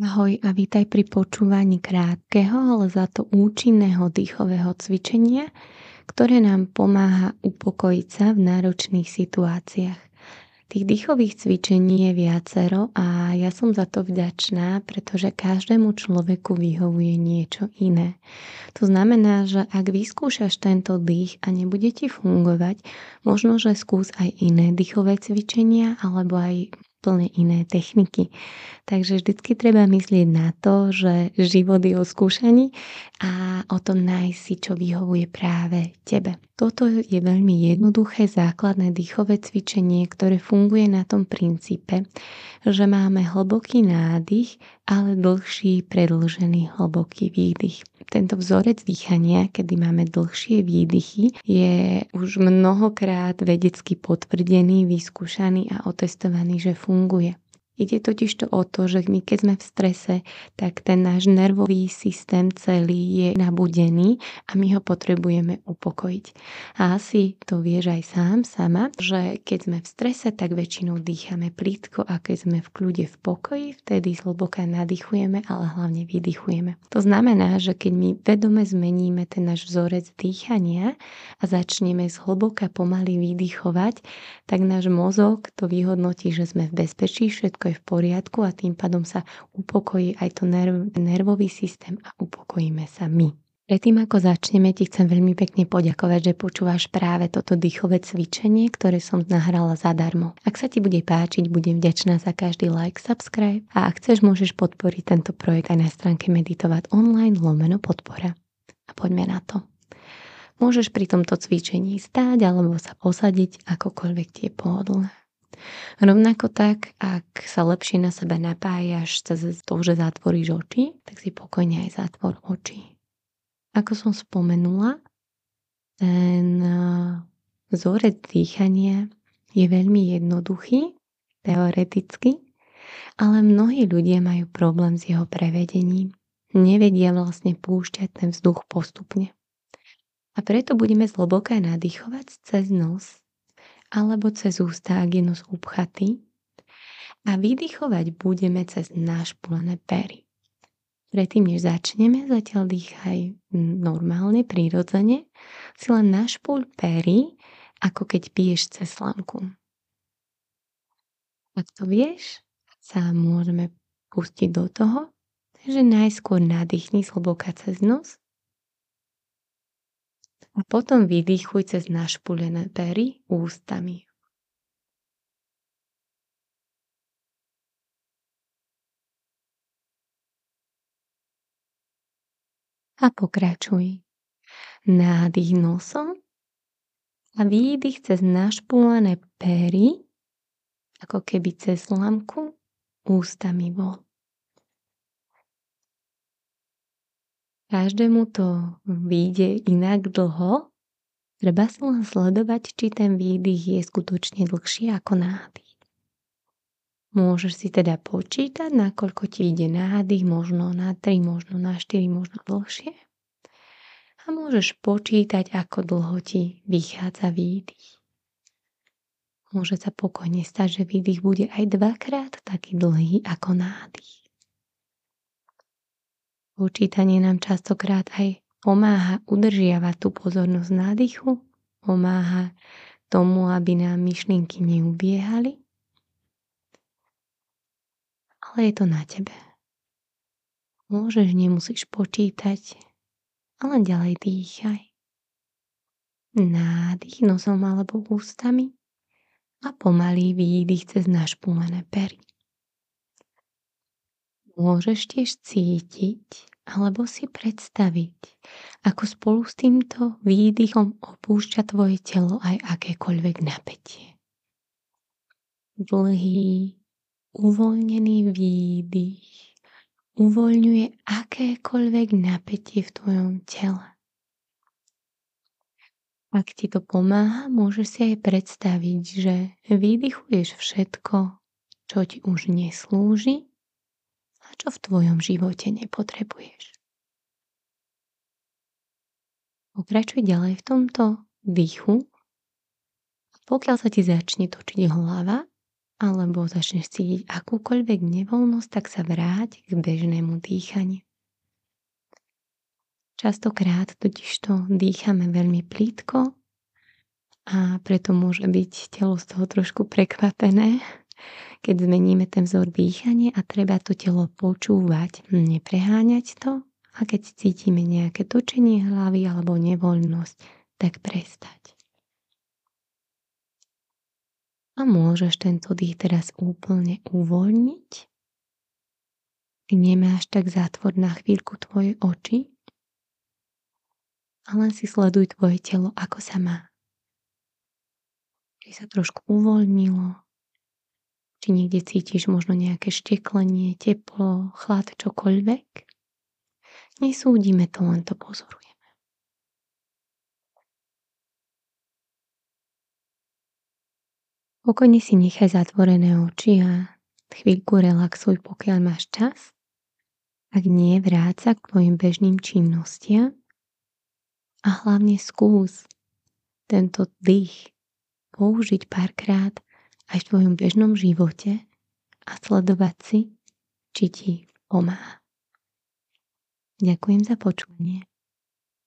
Ahoj a vítaj pri počúvaní krátkeho, ale za to účinného dýchového cvičenia, ktoré nám pomáha upokojiť sa v náročných situáciách. Tých dýchových cvičení je viacero a ja som za to vďačná, pretože každému človeku vyhovuje niečo iné. To znamená, že ak vyskúšaš tento dých a nebude ti fungovať, možno, že skús aj iné dýchové cvičenia alebo aj úplne iné techniky. Takže vždycky treba myslieť na to, že život je o skúšaní a o tom nájsť si, čo vyhovuje práve tebe. Toto je veľmi jednoduché základné dýchové cvičenie, ktoré funguje na tom princípe, že máme hlboký nádych, ale dlhší predlžený hlboký výdych. Tento vzorec dýchania, kedy máme dlhšie výdychy, je už mnohokrát vedecky potvrdený, vyskúšaný a otestovaný, že funguje. Ide totiž to o to, že my keď sme v strese, tak ten náš nervový systém celý je nabudený a my ho potrebujeme upokojiť. A asi to vieš aj sám, sama, že keď sme v strese, tak väčšinou dýchame plítko a keď sme v kľude v pokoji, vtedy zhlboka nadýchujeme, ale hlavne vydychujeme. To znamená, že keď my vedome zmeníme ten náš vzorec dýchania a začneme zhlboka pomaly vydychovať, tak náš mozog to vyhodnotí, že sme v bezpečí, všetko všetko je v poriadku a tým pádom sa upokojí aj to nerv, nervový systém a upokojíme sa my. Predtým ako začneme, ti chcem veľmi pekne poďakovať, že počúvaš práve toto dýchové cvičenie, ktoré som nahrala zadarmo. Ak sa ti bude páčiť, budem vďačná za každý like, subscribe a ak chceš, môžeš podporiť tento projekt aj na stránke Meditovať online lomeno podpora. A poďme na to. Môžeš pri tomto cvičení stáť alebo sa posadiť, akokoľvek tie pohodlné. Rovnako tak, ak sa lepšie na seba napájaš cez to, že zatvoríš oči, tak si pokojne aj zatvor oči. Ako som spomenula, ten vzorec dýchania je veľmi jednoduchý, teoreticky, ale mnohí ľudia majú problém s jeho prevedením. Nevedia vlastne púšťať ten vzduch postupne. A preto budeme zhlboka nadýchovať cez nos alebo cez ústa, ak je nos. A vydychovať budeme cez našpulené pery. Predtým, než začneme, zatiaľ dýchaj normálne, prirodzene, si len našpul pery, ako keď piješ cez slamku. Ak to vieš, sa môžeme pustiť do toho, takže najskôr nadýchni zhlboka cez nos a potom vydýchuj cez našpulené pery ústami. A pokračuj. Nádych nosom a výdych cez našpulené pery, ako keby cez lamku, ústami von. Každému to vyjde inak dlho. Treba si len sledovať, či ten výdych je skutočne dlhší ako nádych. Môžeš si teda počítať, nakoľko ti ide nádych, možno na 3, možno na 4, možno dlhšie. A môžeš počítať, ako dlho ti vychádza výdych. Môže sa pokojne stať, že výdych bude aj dvakrát taký dlhý ako nádych. Počítanie nám častokrát aj pomáha udržiavať tú pozornosť nádychu, pomáha tomu, aby nám myšlienky neubiehali. Ale je to na tebe. Môžeš, nemusíš počítať, ale ďalej dýchaj. Nádych nosom alebo ústami a pomalý výdych cez našpúlené pery. Môžeš tiež cítiť alebo si predstaviť, ako spolu s týmto výdychom opúšťa tvoje telo aj akékoľvek napätie. Dlhý, uvoľnený výdych uvoľňuje akékoľvek napätie v tvojom tele. Ak ti to pomáha, môžeš si aj predstaviť, že vydychuješ všetko, čo ti už neslúži čo v tvojom živote nepotrebuješ. Pokračuj ďalej v tomto dýchu. Pokiaľ sa ti začne točiť hlava, alebo začneš cítiť akúkoľvek nevoľnosť, tak sa vráť k bežnému dýchaniu. Častokrát totižto dýchame veľmi plítko a preto môže byť telo z toho trošku prekvapené, keď zmeníme ten vzor dýchania a treba to telo počúvať, nepreháňať to a keď cítime nejaké točenie hlavy alebo nevoľnosť, tak prestať. A môžeš tento dých teraz úplne uvoľniť. Nemáš tak zatvor na chvíľku tvoje oči a len si sleduj tvoje telo, ako sa má. Či sa trošku uvoľnilo, či niekde cítiš možno nejaké šteklenie, teplo, chlad, čokoľvek. Nesúdime to, len to pozorujeme. Pokojne si nechaj zatvorené oči a chvíľku relaxuj, pokiaľ máš čas. Ak nie, vráť sa k tvojim bežným činnostiam a hlavne skús tento dých použiť párkrát aj v tvojom bežnom živote a sledovať si, či ti pomáha. Ďakujem za počúvanie.